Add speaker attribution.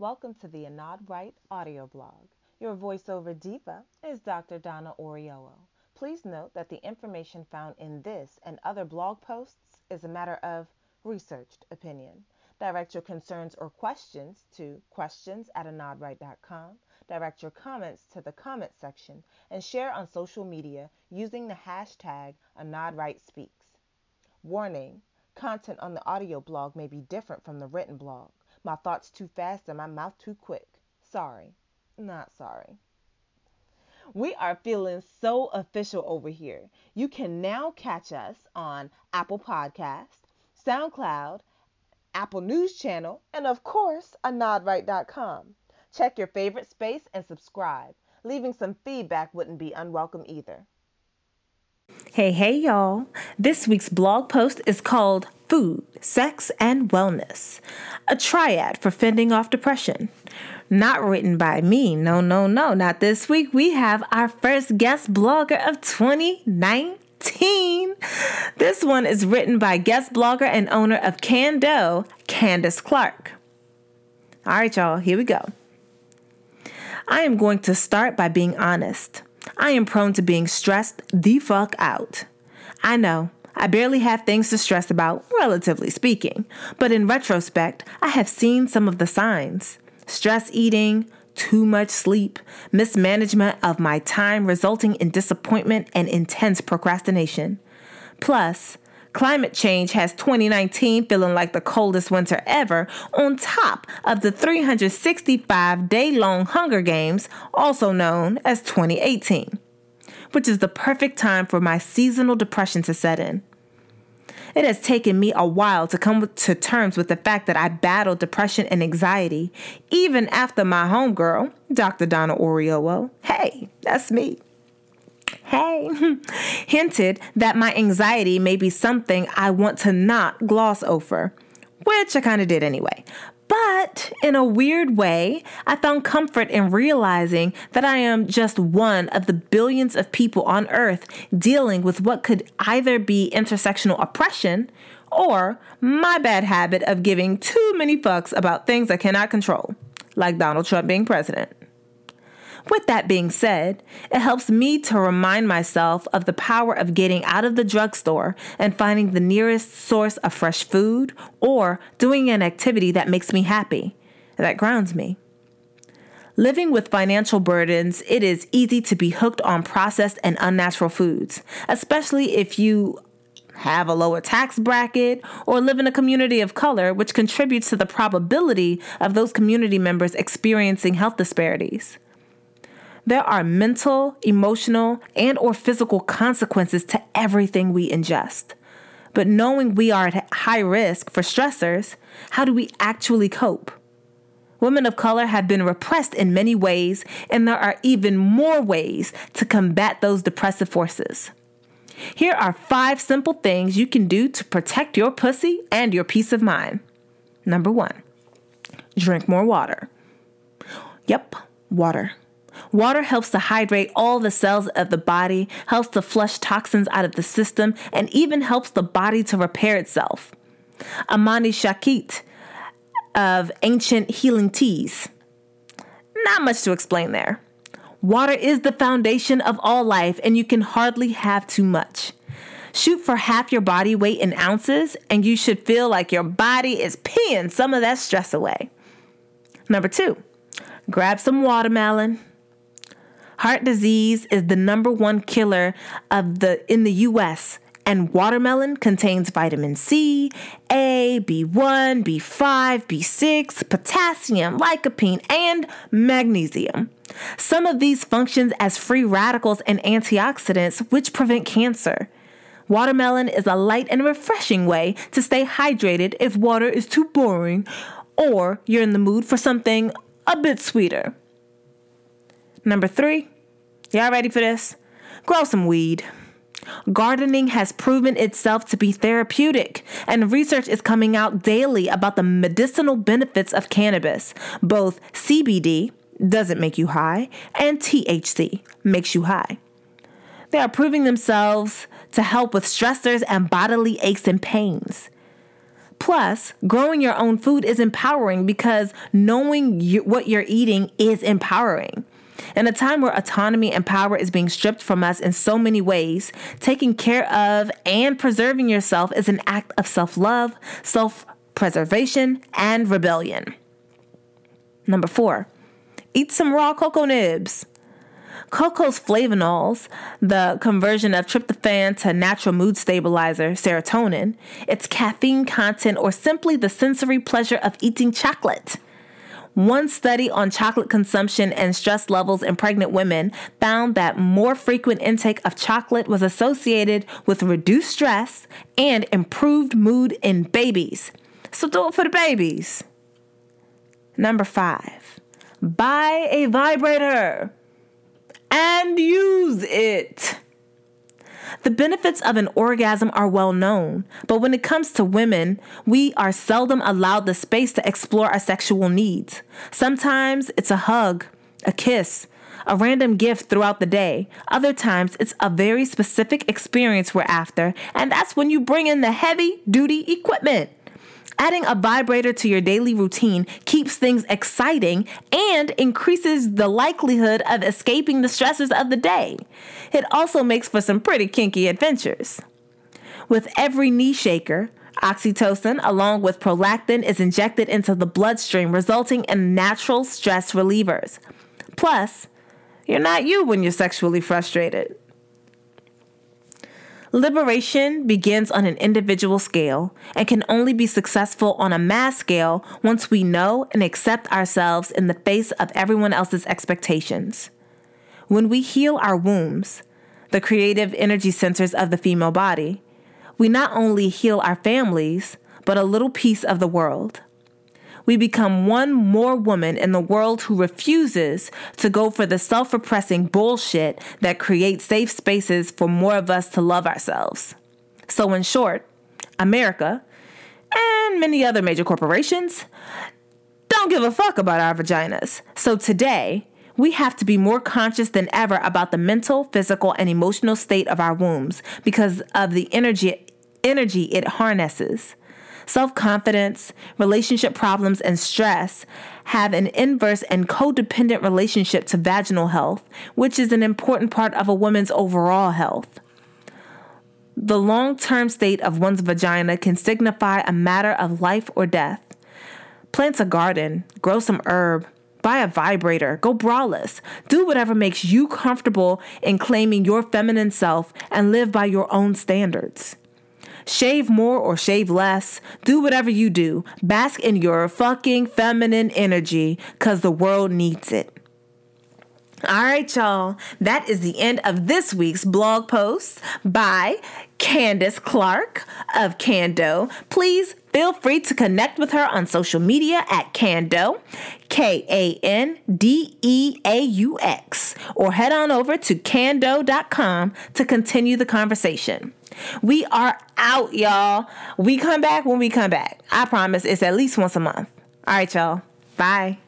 Speaker 1: Welcome to the Anad Wright audio blog. Your voiceover diva is Dr. Donna Oriolo. Please note that the information found in this and other blog posts is a matter of researched opinion. Direct your concerns or questions to questions at anadwright.com. Direct your comments to the comment section and share on social media using the hashtag AnadWrightSpeaks. Warning content on the audio blog may be different from the written blog. My thoughts too fast and my mouth too quick. Sorry. Not sorry. We are feeling so official over here. You can now catch us on Apple Podcast, SoundCloud, Apple News Channel, and of course, anadwright.com. Check your favorite space and subscribe. Leaving some feedback wouldn't be unwelcome either.
Speaker 2: Hey, hey, y'all. This week's blog post is called Food, Sex, and Wellness, a triad for fending off depression. Not written by me. No, no, no, not this week. We have our first guest blogger of 2019. This one is written by guest blogger and owner of Kandeaux, Candace Clark. All right, y'all, here we go. I am going to start by being honest. I am prone to being stressed the fuck out. I know, I barely have things to stress about, relatively speaking, but in retrospect, I have seen some of the signs stress eating, too much sleep, mismanagement of my time resulting in disappointment and intense procrastination. Plus, Climate change has 2019 feeling like the coldest winter ever, on top of the 365 day long Hunger Games, also known as 2018, which is the perfect time for my seasonal depression to set in. It has taken me a while to come to terms with the fact that I battled depression and anxiety, even after my homegirl, Dr. Donna Oriolo, hey, that's me, hey, hinted that my anxiety may be something I want to not gloss over, which I kind of did anyway. But in a weird way, I found comfort in realizing that I am just one of the billions of people on earth dealing with what could either be intersectional oppression or my bad habit of giving too many fucks about things I cannot control, like Donald Trump being president. With that being said, it helps me to remind myself of the power of getting out of the drugstore and finding the nearest source of fresh food or doing an activity that makes me happy, that grounds me. Living with financial burdens, it is easy to be hooked on processed and unnatural foods, especially if you have a lower tax bracket, or live in a community of color, which contributes to the probability of those community members experiencing health disparities. There are mental, emotional, and or physical consequences to everything we ingest. But knowing we are at high risk for stressors, how do we actually cope? Women of color have been repressed in many ways, and there are even more ways to combat those depressive forces. Here are five simple things you can do to protect your pussy and your peace of mind. Number one, drink more water. Yep, water. Water helps to hydrate all the cells of the body, helps to flush toxins out of the system, and even helps the body to repair itself. Amani Shakit of Ancient Healing Teas. Not much to explain there. Water is the foundation of all life, and you can hardly have too much. Shoot for half your body weight in ounces, and you should feel like your body is peeing some of that stress away. Number two, grab some watermelon, Heart disease is the number one killer of the in the US and watermelon contains vitamin C, A, B1, B5, B6, potassium, lycopene, and magnesium. Some of these functions as free radicals and antioxidants which prevent cancer. Watermelon is a light and refreshing way to stay hydrated if water is too boring or you're in the mood for something a bit sweeter. Number three, y'all ready for this? Grow some weed. Gardening has proven itself to be therapeutic, and research is coming out daily about the medicinal benefits of cannabis. Both CBD doesn't make you high, and THC makes you high. They are proving themselves to help with stressors and bodily aches and pains. Plus, growing your own food is empowering because knowing you, what you're eating is empowering. In a time where autonomy and power is being stripped from us in so many ways, taking care of and preserving yourself is an act of self love, self preservation, and rebellion. Number four, eat some raw cocoa nibs. Cocoa's flavonols, the conversion of tryptophan to natural mood stabilizer, serotonin, its caffeine content, or simply the sensory pleasure of eating chocolate. One study on chocolate consumption and stress levels in pregnant women found that more frequent intake of chocolate was associated with reduced stress and improved mood in babies. So do it for the babies. Number five, buy a vibrator and use it. The benefits of an orgasm are well known, but when it comes to women, we are seldom allowed the space to explore our sexual needs. Sometimes it's a hug, a kiss, a random gift throughout the day. Other times it's a very specific experience we're after, and that's when you bring in the heavy duty equipment. Adding a vibrator to your daily routine keeps things exciting and increases the likelihood of escaping the stresses of the day. It also makes for some pretty kinky adventures. With every knee shaker, oxytocin, along with prolactin, is injected into the bloodstream, resulting in natural stress relievers. Plus, you're not you when you're sexually frustrated. Liberation begins on an individual scale and can only be successful on a mass scale once we know and accept ourselves in the face of everyone else's expectations. When we heal our wombs, the creative energy centers of the female body, we not only heal our families, but a little piece of the world we become one more woman in the world who refuses to go for the self repressing bullshit that creates safe spaces for more of us to love ourselves. So, in short, America and many other major corporations don't give a fuck about our vaginas. So, today, we have to be more conscious than ever about the mental, physical, and emotional state of our wombs because of the energy energy it harnesses. Self confidence, relationship problems, and stress have an inverse and codependent relationship to vaginal health, which is an important part of a woman's overall health. The long term state of one's vagina can signify a matter of life or death. Plant a garden, grow some herb, buy a vibrator, go braless. Do whatever makes you comfortable in claiming your feminine self and live by your own standards. Shave more or shave less. Do whatever you do. Bask in your fucking feminine energy because the world needs it. All right, y'all. That is the end of this week's blog post by Candace Clark of Kandeaux. Please feel free to connect with her on social media at Kandeaux, K A N D E A U X, or head on over to kandeaux.com to continue the conversation. We are out, y'all. We come back when we come back. I promise it's at least once a month. All right, y'all. Bye.